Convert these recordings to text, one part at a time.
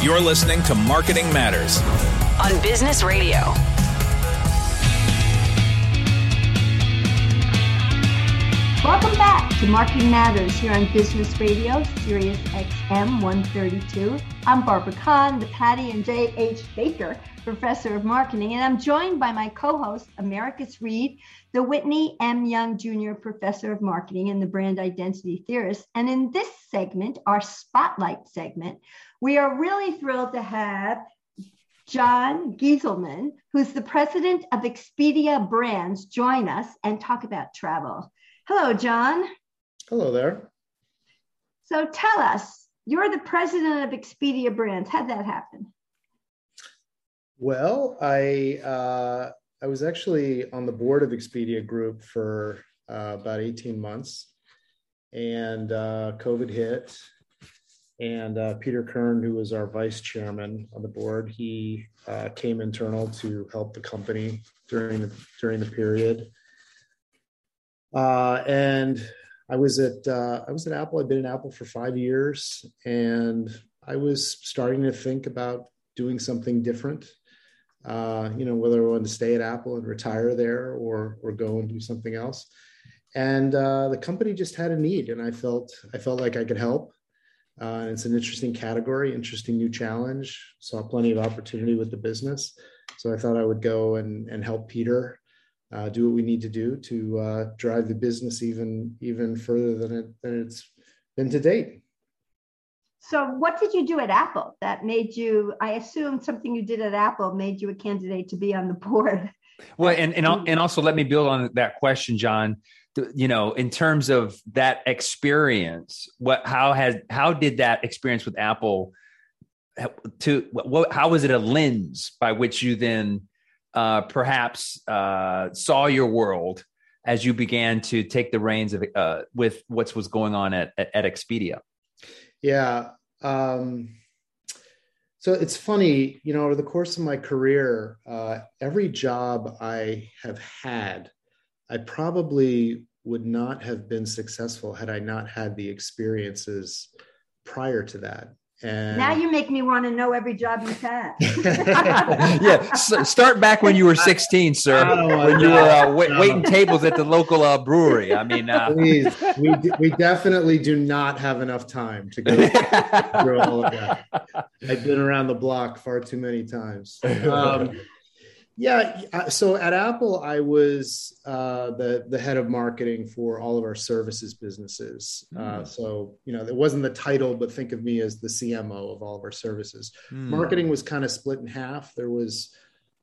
You're listening to Marketing Matters on Business Radio. Welcome back to Marketing Matters here on Business Radio, Sirius XM 132. I'm Barbara Kahn, the Patty and J.H. Baker Professor of Marketing, and I'm joined by my co host, Americus Reed, the Whitney M. Young Jr. Professor of Marketing and the Brand Identity Theorist. And in this segment, our Spotlight segment, we are really thrilled to have Jon Gieselman, who's the president of Expedia Brands, join us and talk about travel. Hello, Jon. Hello there. So tell us, you're the president of Expedia Brands. How'd that happen? Well, I uh, I was actually on the board of Expedia Group for uh, about 18 months, and uh, COVID hit. And uh, Peter Kern, who was our vice chairman on the board, he uh, came internal to help the company during the during the period uh, and I was at uh, I was at Apple. I'd been at Apple for five years, and I was starting to think about doing something different. Uh, you know, whether I wanted to stay at Apple and retire there, or or go and do something else. And uh, the company just had a need, and I felt I felt like I could help. Uh, it's an interesting category, interesting new challenge. Saw plenty of opportunity with the business, so I thought I would go and and help Peter uh, do what we need to do to uh, drive the business even even further than it than it's been to date. So, what did you do at Apple that made you? I assume something you did at Apple made you a candidate to be on the board. Well, and and and also let me build on that question, Jon. You know, in terms of that experience, what how has how did that experience with Apple to what how was it a lens by which you then uh, perhaps uh, saw your world as you began to take the reins of uh, with what was going on at, at, at Expedia? Yeah. Um, so it's funny, you know, over the course of my career, uh, every job I have had, I probably would not have been successful had I not had the experiences prior to that. And now you make me want to know every job you've had. yeah, so start back when you were 16, sir. When you were uh, wait, waiting tables at the local uh, brewery. I mean, uh... please, we we definitely do not have enough time to go through all of that. I've been around the block far too many times. Um, yeah. So at Apple, I was uh, the the head of marketing for all of our services businesses. Mm. Uh, hmm. so you know, it wasn't the title, but think of me as the CMO of all of our services. Mm. Marketing was kind of split in half. There was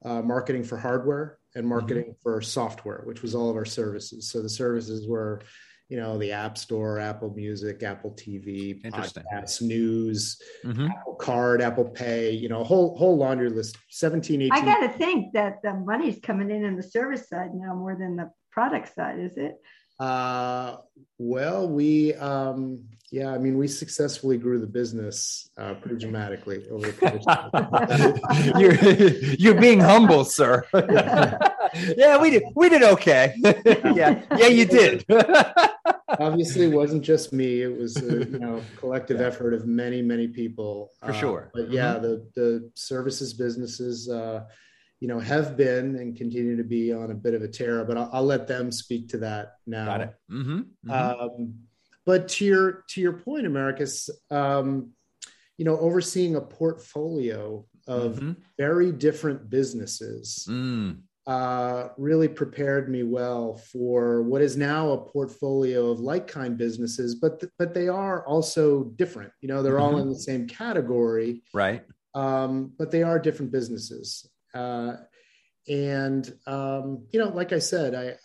uh, marketing for hardware and marketing mm. for software, which was all of our services. So the services were you know the app store apple music apple tv podcasts news mm-hmm. apple card apple pay you know whole whole laundry list 17 18 i gotta think that the money's coming in on the service side now more than the product side is it? Uh well we um yeah i mean we successfully grew the business uh pretty dramatically over the you're you're being humble sir. Yeah we did we did okay. Yeah yeah you did obviously it wasn't just me it was a you know collective yeah. effort of many many people for uh, sure but yeah mm-hmm. the the services businesses uh you know have been and continue to be on a bit of a tear but i'll, I'll let them speak to that now Got it. Mm-hmm. Mm-hmm. Um, but to your to your point americus um, you know overseeing a portfolio of mm-hmm. very different businesses mm uh, really prepared me well for what is now a portfolio of like kind businesses, but th- but they are also different. You know, they're mm-hmm. all in the same category, right? Um, but they are different businesses. Uh, and um, you know, like I said, I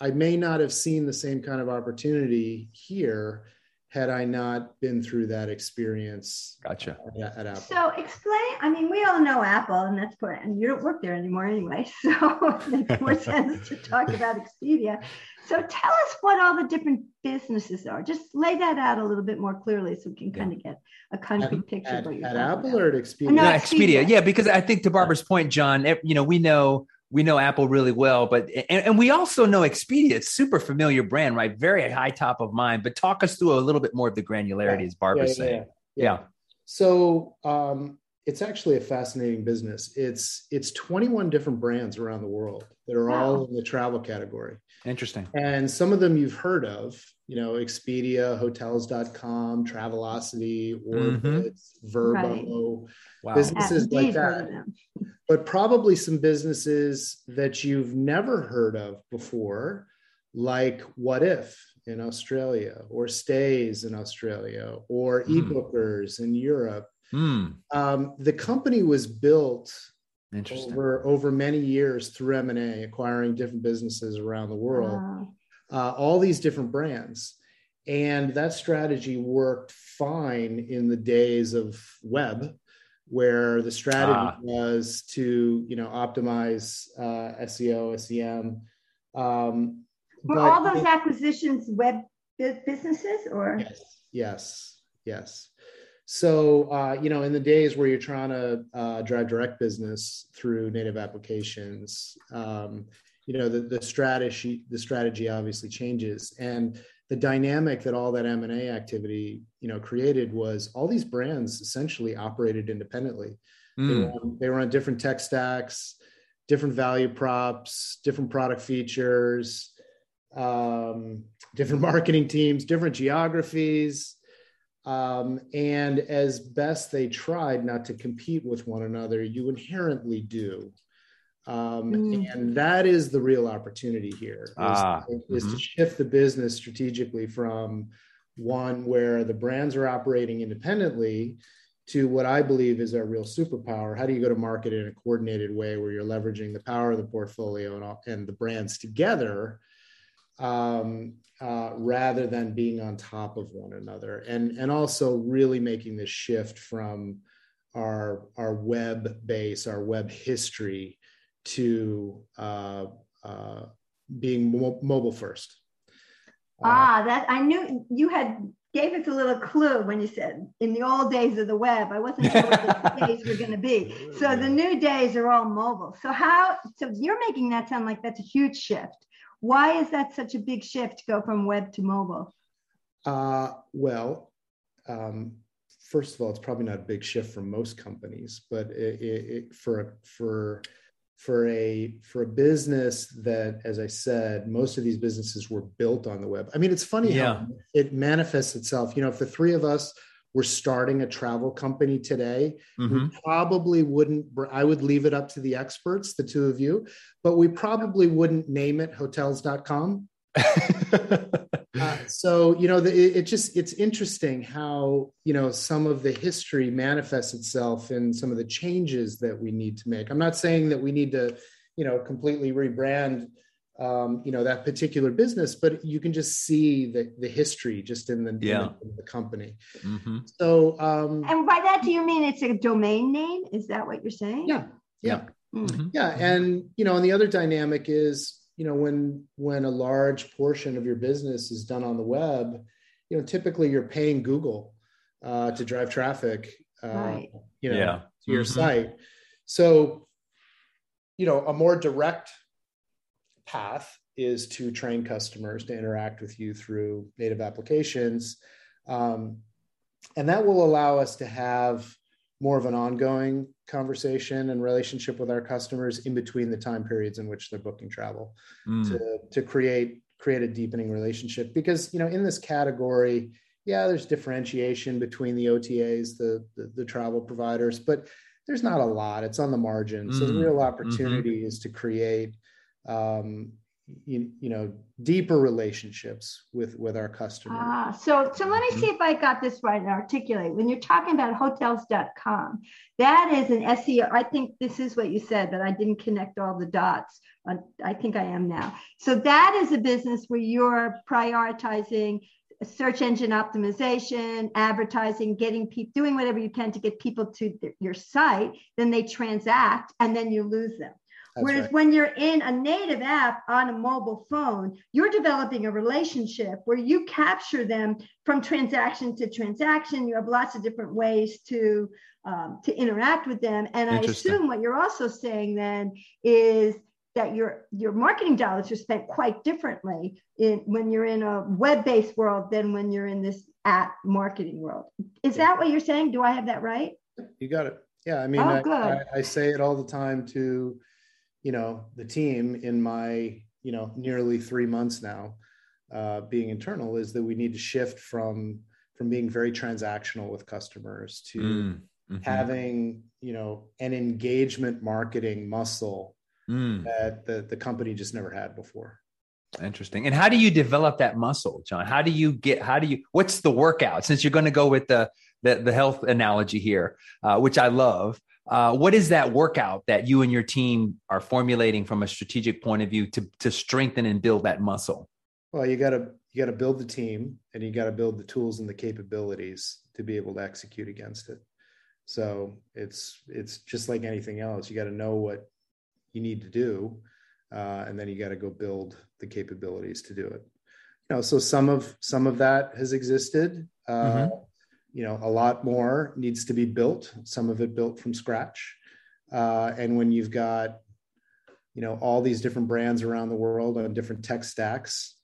I may not have seen the same kind of opportunity here had I not been through that experience. Gotcha. Uh, at, at, Apple. So explain. I mean, we all know Apple, and that's part. And you don't work there anymore anyway, so it makes more sense to talk about Expedia. So tell us what all the different businesses are. Just lay that out a little bit more clearly, so we can kind of get a concrete at, picture at, of what you're at Apple about. or at Expedia. No, Expedia. Yeah, because I think to Barbara's point, Jon, you know, we know we know Apple really well, but and, and, we also know Expedia. It's super familiar brand, right? Very high top of mind. But talk us through a little bit more of the granularity, yeah. as Barbara's yeah, saying. Yeah, yeah. So um, it's actually a fascinating business. It's it's 21 different brands around the world that are wow. all in the travel category. Interesting. And some of them you've heard of, you know, Expedia, hotels.com, Travelocity, Orbitz, mm-hmm. Vrbo, right. wow. businesses like that. But probably some businesses that you've never heard of before, like Wotif in Australia, or Stayz in Australia, or mm. eBookers in Europe Mm. Um, the company was built over over many years through M and A, acquiring different businesses around the world, wow. Uh, all these different brands, and that strategy worked fine in the days of web, where the strategy ah. was to you know optimize uh, SEO, SEM. Um, Were all those it, acquisitions web businesses, or yes, yes, yes. So, uh, you know, in the days where you're trying to uh, drive direct business through native applications, um, you know, the, the strategy the strategy obviously changes, and the dynamic that all that M and A activity, you know, created was all these brands essentially operated independently. Mm. They, were on, they were on different tech stacks, different value props, different product features, um, different marketing teams, different geographies um, and as best they tried not to compete with one another, you inherently do. Um, mm. And that is the real opportunity here is, ah, is mm-hmm. to shift the business strategically from one where the brands are operating independently to what I believe is our real superpower. How do you go to market in a coordinated way where you're leveraging the power of the portfolio and, all, and the brands together um, uh, rather than being on top of one another and and also really making this shift from our our web base our web history to uh, uh, being mo- mobile first. Uh, ah that i knew you had gave us a little clue when you said in the old days of the web i wasn't sure what the days were going to be. So the new days are all mobile. So how so you're making that sound like that's a huge shift. Why is that such a big shift to go from web to mobile? Uh, well, um, first of all, it's probably not a big shift for most companies, but it, it, it, for for for a for a business that, as I said, most of these businesses were built on the web. I mean, it's funny yeah. how it manifests itself. You know, if the three of us were starting a travel company today, mm-hmm. we probably wouldn't, I would leave it up to the experts, the two of you, but we probably wouldn't name it hotels.com. uh, so, you know, the, it, it just, it's interesting how, you know, some of the history manifests itself in some of the changes that we need to make. I'm not saying that we need to, you know, completely rebrand um, you know that particular business, but you can just see the the history just in the, yeah. in the, company. Mm-hmm. So, um, and by that, do you mean it's a domain name? Is that what you're saying? Yeah, yeah, mm-hmm. yeah. And you know, and the other dynamic is you know when when a large portion of your business is done on the web, you know, typically you're paying Google uh, to drive traffic, uh, right. you know, yeah. to your mm-hmm. site. So, you know, a more direct path is to train customers to interact with you through native applications. Um, and that will allow us to have more of an ongoing conversation and relationship with our customers in between the time periods in which they're booking travel mm. to, to create create a deepening relationship because you know in this category yeah there's differentiation between the otas the, the, the travel providers but there's not a lot it's on the margin mm. so the mm. real mm-hmm. opportunity mm-hmm. is to create um, you, you, know deeper relationships with with our customers. Ah, so so let me see if i got this right and articulate. When you're talking about hotels.com that is an seo i think this is what you said but i didn't connect all the dots i think i am now. So that is a business where you're prioritizing search engine optimization advertising getting people doing whatever you can to get people to your site then they transact and then you lose them that's Whereas right. when you're in a native app on a mobile phone, you're developing a relationship where you capture them from transaction to transaction. You have lots of different ways to um, to interact with them. And I assume what you're also saying then is that your your marketing dollars are spent quite differently in when you're in a web-based world than when you're in this app Marketing World. Is that what you're saying? Do I have that right? You got it. Yeah, I mean, Oh, I. I, I say it all the time to, you know, the team in my, you know, nearly three months now, uh, being internal, is that we need to shift from from being very transactional with customers to Mm, mhm, having, you know, an engagement marketing muscle mm. that the, the company just never had before. Interesting. And how do you develop that muscle, Jon? How do you get? How do you? What's the workout? Since you're going to go with the the, the health analogy here, uh, which I love. Uh, what is that workout that you and your team are formulating from a strategic point of view to to strengthen and build that muscle? Well, you got to you got to build the team, and you got to build the tools and the capabilities to be able to execute against it. So it's it's just like anything else. You got to know what you need to do, uh, and then you got to go build the capabilities to do it. You know, so some of some of that has existed. Uh, You know, a lot more needs to be built. Some of it built from scratch. Uh, and when you've got you know all these different brands around the world on different tech stacks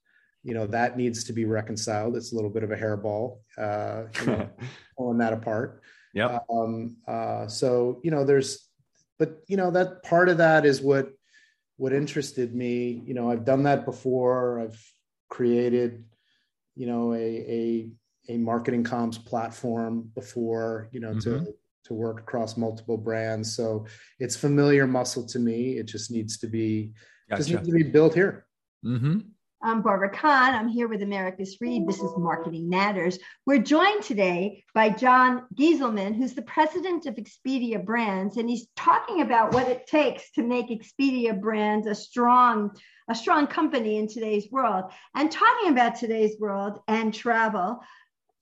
you know that needs to be reconciled it's a little bit of a hairball uh you know, pulling that apart yeah um uh so you know there's but you know that part of that is what what interested me you know i've done that before i've created you know a a a marketing comms platform before you know to to work across multiple brands so it's familiar muscle to me it just needs to be just needs to be built here hmm I'm Barbara Kahn. I'm here with Americus Reed. This is Marketing Matters. We're joined today by Jon Gieselman, who's the president of Expedia Brands, and he's talking about what it takes to make Expedia Brands a strong, a strong company in today's world. And talking about today's world and travel,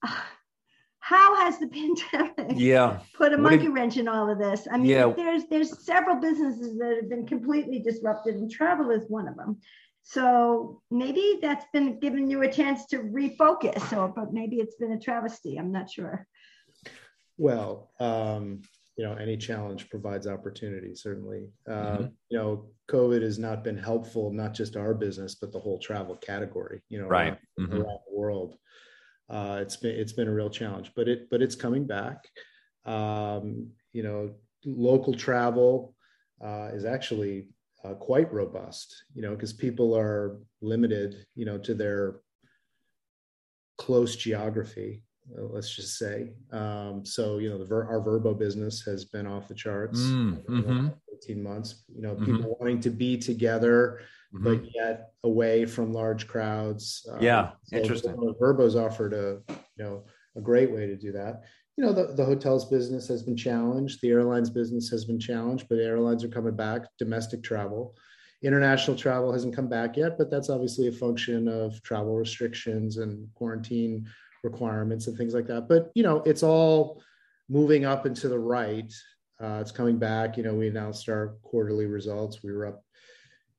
how has the pandemic Yeah. put a What monkey did- wrench in all of this. I mean, Yeah. there's there's several businesses that have been completely disrupted, and travel is one of them. So maybe that's been giving you a chance to refocus, or but maybe it's been a travesty. I'm not sure. Well, um, you know, any challenge provides opportunity, certainly. Uh, You know, COVID has not been helpful, not just our business, but the whole travel category, you know, Right. around, Mhm. around the world. Uh, it's been it's been a real challenge, but it but it's coming back. Um, you know, local travel uh, is actually uh, quite robust, you know, because people are limited, you know, to their close geography uh, let's just say. Um, so, you know, the Ver- our Vrbo business has been off the charts Mm, mhm. 18 months. You know, Mhm. people wanting to be together, Mhm. but yet away from large crowds. Um, Yeah, so interesting. Vrbo- Vrbo's offered a, you know, a great way to do that. You know, the, the hotels business has been challenged. The airlines business has been challenged, but airlines are coming back. Domestic travel. International travel hasn't come back yet, but that's obviously a function of travel restrictions and quarantine requirements and things like that. But you know, it's all moving up and to the right. Uh, it's coming back. You know, we announced our quarterly results. We were up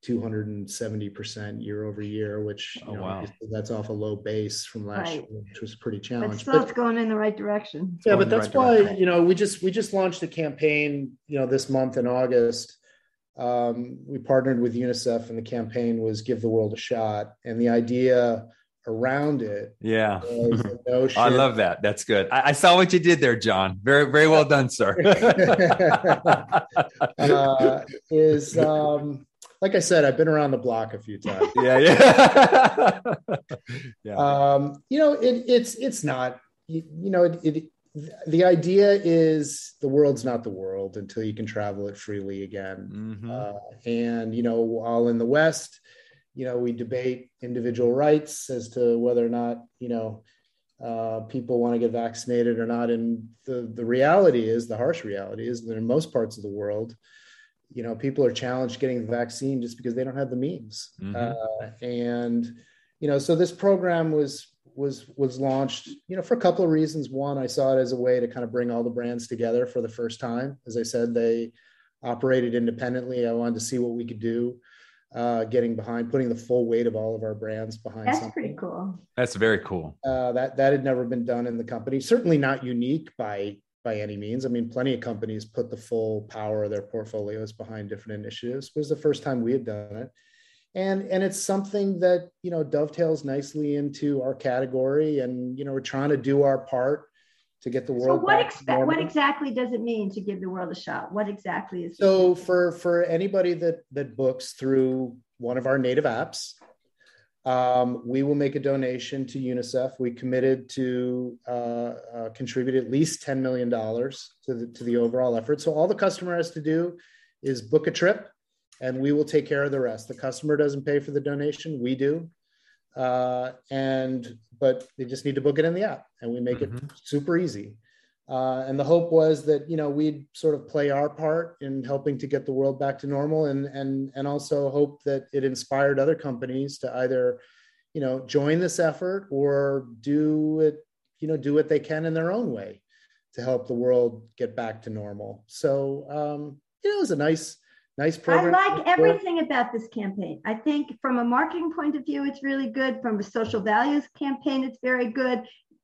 270% year over year, which you Oh, know, wow. that's off a low base from last Right. year, which was pretty But still, But- it's going in the right direction. yeah, but that's right why direction. you know we just we just launched a campaign you know this month in August. Um, we partnered with UNICEF, and the campaign was "Give the World a Shot," and the idea around it Yeah. was. I love that. That's good. I, I saw what you did there, Jon. Very, very well done, sir. uh, is um, like I said, I've been around the block a few times. yeah, yeah. yeah. Um, you know, it, it's it's not. You, you know, it, it. The idea is the world's not the world until you can travel it freely again. Mhm. Uh, and you know, while in the West, you know, we debate individual rights as to whether or not you know uh, people want to get vaccinated or not. And the the reality is, the harsh reality is that in most parts of the world, you know, people are challenged getting the vaccine just because they don't have the means. Mhm. Uh, and you know, so this program was was was launched, you know, for a couple of reasons. One, I saw it as a way to kind of bring all the brands together for the first time. As I said, they operated independently. I wanted to see what we could do, uh, getting behind, putting the full weight of all of our brands behind That's something. pretty cool. That's very cool. Uh, that that had never been done in the company. Certainly not unique by by any means. I mean, plenty of companies put the full power of their portfolios behind different initiatives. It was the first time we had done it, and and it's something that you know dovetails nicely into our category and you know we're trying to do our part to get the world so what, expe- what exactly does it mean to give the world a shot what exactly is so for for anybody that that books through one of our native apps um, we will make a donation to unicef we committed to uh, uh, contribute at least $10 million to the to the overall effort so all the customer has to do is book a trip and we will take care of the rest. The customer doesn't pay for the donation, we do. Uh, and but they just need to book it in the app, and we make mm-hmm. it super easy. Uh, and the hope was that you know we'd sort of play our part in helping to get the world back to normal, and and and also hope that it inspired other companies to either you know join this effort or do it you know do what they can in their own way to help the world get back to normal. So um, you know, it was a nice nice program. I like everything about this campaign. I think from a marketing point of view, it's really good. From a social values campaign, it's very good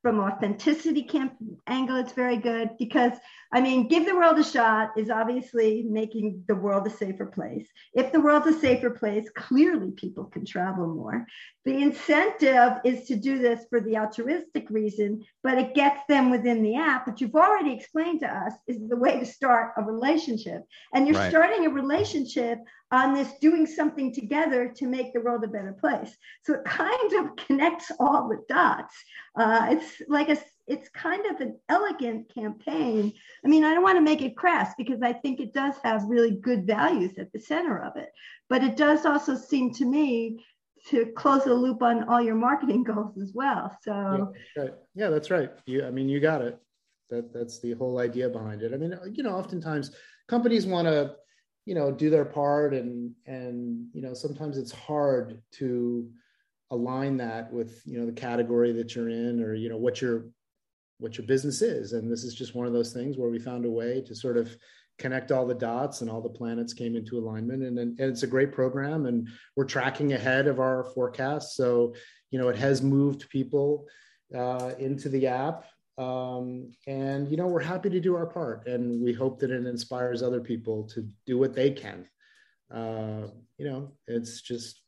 from authenticity camp angle it's very good because i mean give the world a shot is obviously making the world a safer place. If the world's a safer place clearly people can travel more. The incentive is to do this for the altruistic reason but it gets them within the app which you've already explained to us is the way to start a relationship. And you're right. starting a relationship on this doing something together to make the world a better place. So it kind of connects all the dots. Uh, it's like a, it's kind of an elegant campaign. I mean, I don't want to make it crass because I think it does have really good values at the center of it. But it does also seem to me to close the loop on all your marketing goals as well. So yeah, right. yeah that's right. You, I mean, you got it. That that's the whole idea behind it. I mean, you know, oftentimes companies want to you know do their part and and you know sometimes it's hard to align that with you know the category that you're in or you know what your what your business is. And this is just one of those things where we found a way to sort of connect all the dots and all the planets came into alignment. And, and, and it's a great program and we're tracking ahead of our forecast. So you know it has moved people uh, into the app um, and you know we're happy to do our part and we hope that it inspires other people to do what they can. Uh, you know it's just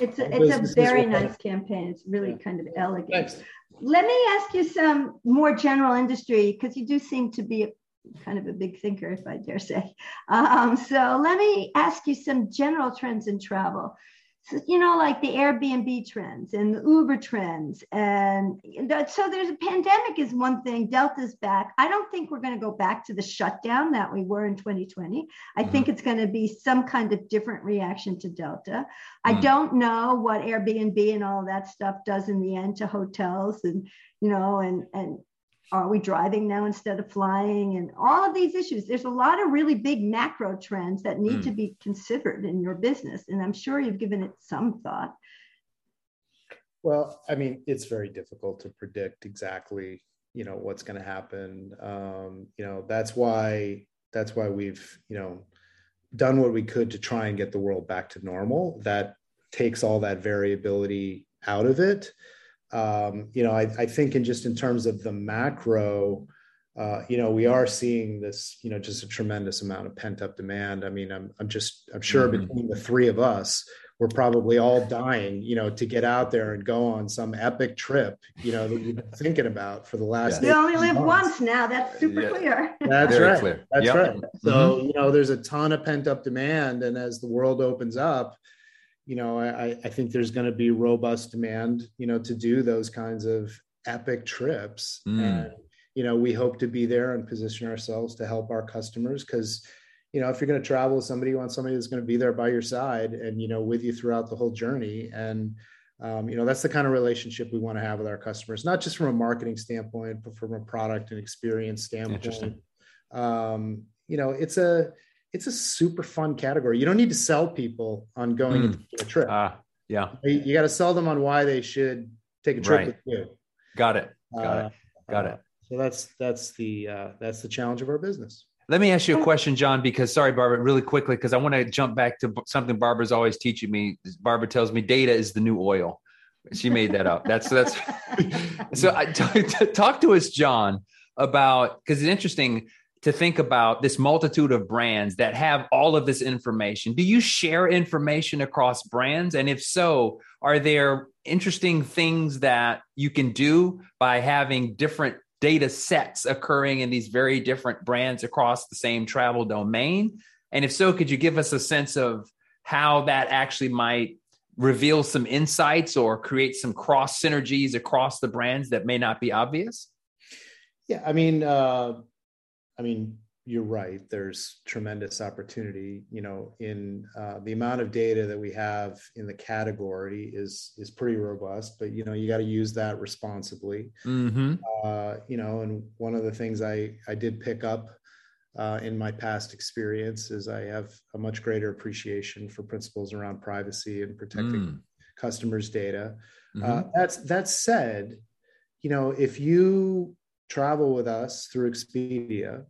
it's a, it's a very nice campaign. It's really yeah. kind of elegant. Thanks. let me ask you some more general industry because you do seem to be kind of a big thinker if i dare say. Um, so let me ask you some general trends in travel you know, like the Airbnb trends and the Uber trends. And so there's a pandemic is one thing, Delta's back. I don't think we're going to go back to the shutdown that we were in 2020. I mm-hmm. think it's going to be some kind of different reaction to Delta. Mm-hmm. I don't know what Airbnb and all that stuff does in the end to hotels and, you know, and, and are we driving now instead of flying? And all of these issues. There's a lot of really big macro trends that need mm. to be considered in your business and i'm sure you've given it some thought. Well i mean it's very difficult to predict exactly you know what's going to happen. Um, you know that's why that's why we've you know done what we could to try and get the world back to normal. That takes all that variability out of it um, you know, I, I, think in just in terms of the macro, uh, you know, we are seeing this, you know, just a tremendous amount of pent up demand. I mean, I'm, I'm just, I'm sure mm-hmm. between the three of us, we're probably all dying, you know, to get out there and go on some epic trip, you know, that you've been thinking about for the last. You only live months. once now. That's super yeah. clear. That's Very right. Clear. That's yep. right. So, mm-hmm. you know, there's a ton of pent up demand. And as the world opens up, you know, I, I think there's going to be robust demand, you know, to do those kinds of epic trips. Mm. And, you know, we hope to be there and position ourselves to help our customers because, you know, if you're going to travel with somebody, you want somebody that's going to be there by your side and, you know, with you throughout the whole journey. And, um, you know, that's the kind of relationship we want to have with our customers, not just from a marketing standpoint, but from a product and experience standpoint. Um, you know, it's a, it's a super fun category. You don't need to sell people on going mm. a trip. Uh, yeah. You, you got to sell them on why they should take a trip right. with you. Got it. Got uh, it. Got it. So that's that's the uh, that's the challenge of our business. Let me ask you a question, Jon, because sorry, Barbara, really quickly, because I want to jump back to something Barbara's always teaching me. Barbara tells me data is the new oil. She made that up. That's that's so I, t- t- talk to us, Jon, about because it's interesting to think about this multitude of brands that have all of this information. Do you share information across brands? And if so, are there interesting things that you can do by having different data sets occurring in these very different brands across the same travel domain? And if so, could you give us a sense of how that actually might reveal some insights or create some cross synergies across the brands that may not be obvious? Yeah, I mean, uh, I mean, you're right. There's tremendous opportunity. You know, in uh, the amount of data that we have in the category is is pretty robust. But you know, you got to use that responsibly. Mm-hmm. Uh, you know, and one of the things I I did pick up uh, in my past experience is I have a much greater appreciation for principles around privacy and protecting Mm. customers' data. Uh, that's that said, you know, if you travel with us through Expedia,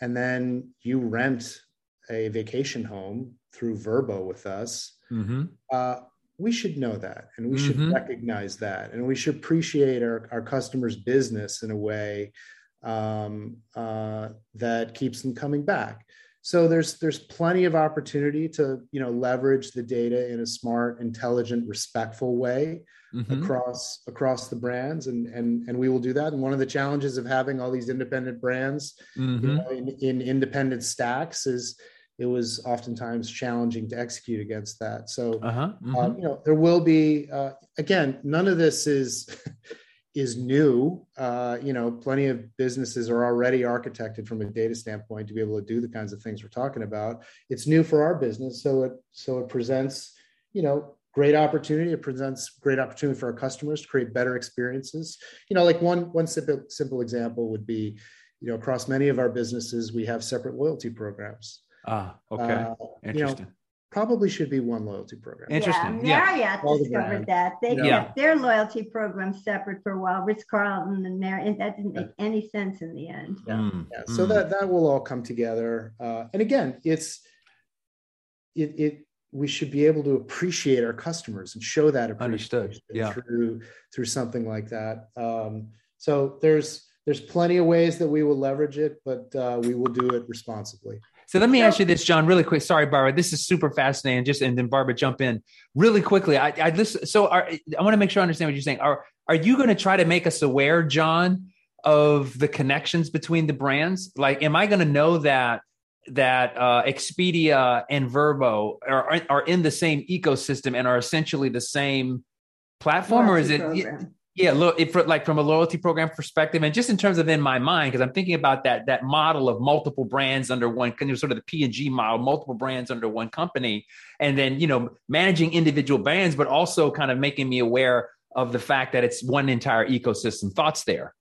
and then you rent a vacation home through Vrbo with us, Mhm. uh, we should know that, and we should Mhm. recognize that, and we should appreciate our, our customers' business in a way um, uh, that keeps them coming back. So there's there's plenty of opportunity to you know leverage the data in a smart, intelligent, respectful way Mhm. across across the brands and and and we will do that and one of the challenges of having all these independent brands you Mhm. know, in, in independent stacks is it was oftentimes challenging to execute against that so Uh-huh. Mhm. uh, you know there will be uh, again none of this is is new uh, you know plenty of businesses are already architected from a data standpoint to be able to do the kinds of things we're talking about it's new for our business so it so it presents you know great opportunity it presents great opportunity for our customers to create better experiences you know like one one simple simple example would be you know across many of our businesses we have separate loyalty programs Ah, okay. Uh, you know, Interesting. probably should be one loyalty program Interesting. Yeah, Yeah. Marriott All the discovered brand. that. They Yeah. kept their loyalty program separate for a while, Ritz Carlton and Marriott. That didn't make any sense in the end. Yeah. Mm, yeah so mm. that that will all come together uh, and again it's it, it we should be able to appreciate our customers and show that Understood. appreciation Yeah. through through something like that um, so there's there's plenty of ways that we will leverage it but uh, we will do it responsibly So let me ask you this, Jon, really quick. Sorry, Barbara. This is super fascinating. Just and then Barbara, jump in really quickly. I, I listen. So are, I want to make sure I understand what you're saying. Are are you going to try to make us aware, Jon, of the connections between the brands? Like, am I going to know that that uh, Expedia and Vrbo are are in the same ecosystem and are essentially the same platform, or is it? Program. Yeah, look, if, like from a loyalty program perspective, and just in terms of in my mind, because I'm thinking about that that model of multiple brands under one, kind of sort of the P and G model, multiple brands under one company, and then you know managing individual brands, but also kind of making me aware of the fact that it's one entire ecosystem. Thoughts there?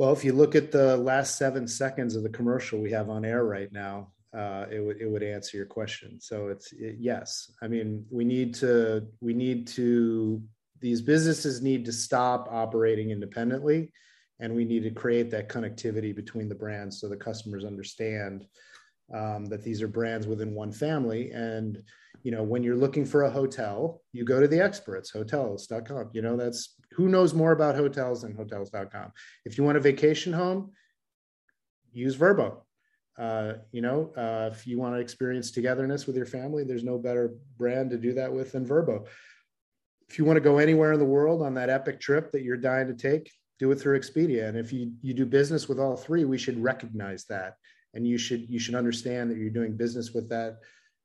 Well if you look at the last seven seconds of the commercial we have on air right now uh, it would it would answer your question. So it's it, yes. I mean we need to we need to these businesses need to stop operating independently and we need to create that connectivity between the brands so the customers understand um, that these are brands within one family. And you know when you're looking for a hotel you go to the experts hotels.com you know that's who knows more about hotels than hotels.com if you want a vacation home use Vrbo. Uh, you know uh, if you want to experience togetherness with your family there's no better brand to do that with than Vrbo. If you want to go anywhere in the world on that epic trip that you're dying to take do it through expedia. And if you you do business with all three we should recognize that. And you should you should understand that you're doing business with that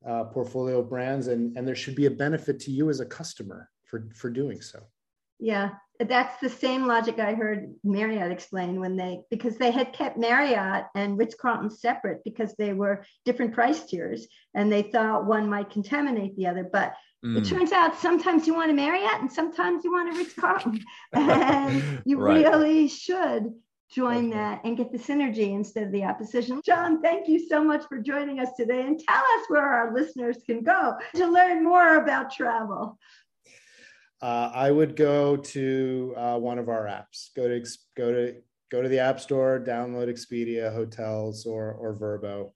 uh, portfolio of brands. And and there should be a benefit to you as a customer for for doing so Yeah, that's the same logic I heard Marriott explain when they because they had kept Marriott and Ritz Carlton separate because they were different price tiers and they thought one might contaminate the other. But Mm. it turns out sometimes you want a Marriott and sometimes you want a Ritz Carlton, and you Right. really should join that and get the synergy instead of the opposition. Jon, thank you so much for joining us today and tell us where our listeners can go to learn more about travel. Uh, I would go to uh, one of our apps. Go to go to go to the App Store, download Expedia Hotels or or Vrbo,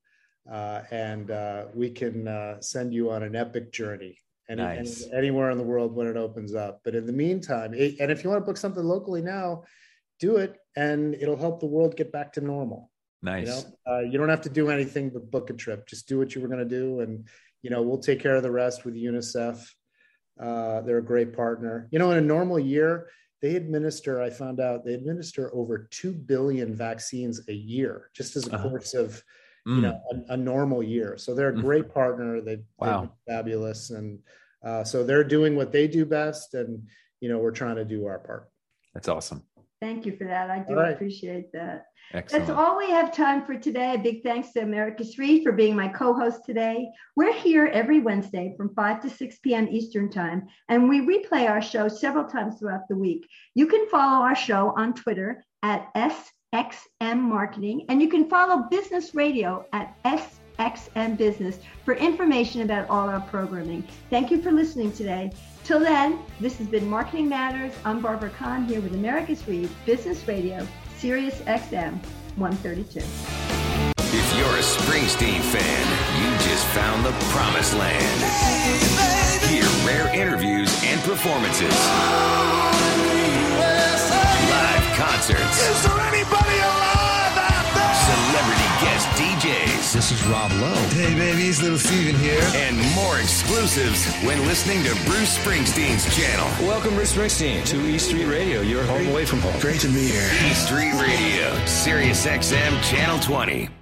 uh, and uh, we can uh, send you on an epic journey. Any, Nice. any- anywhere in the world when it opens up. But in the meantime, it, and if you want to book something locally now, do it, and it'll help the world get back to normal. Nice. You, know? uh, you don't have to do anything but book a trip. Just do what you were going to do, and you know we'll take care of the rest with UNICEF. Uh, they're a great partner. You know, in a normal year, they administer. I found out they administer over two billion vaccines a year, just as a uh-huh. course of mm. you know a, a, normal year. So they're a mm. great mm. partner. They, wow. fabulous, and uh, so they're doing what they do best, and you know we're trying to do our part. That's awesome. Thank you for that. I do right. appreciate that. Excellent. That's all we have time for today. A big thanks to Americus Reed for being my co-host today. We're here every Wednesday from 5 to 6 p.m. Eastern Time, and we replay our show several times throughout the week. You can follow our show on Twitter at SXM Marketing, and you can follow Business Radio at SXM Business for information about all our programming. Thank you for listening today. Till then, this has been Marketing Matters. I'm Barbara Kahn here with Americus Reed Business Radio, Sirius XM 132. If you're a Springsteen fan, you just found the promised land. Hear rare interviews and performances. Live concerts. This is Rob Lowe. Hey, babies, little Steven here. And more exclusives when listening to Bruce Springsteen's channel. Welcome, Bruce Springsteen, to E Street Radio, your home away from home. Great to be here. E Street Radio, Sirius XM, Channel 20.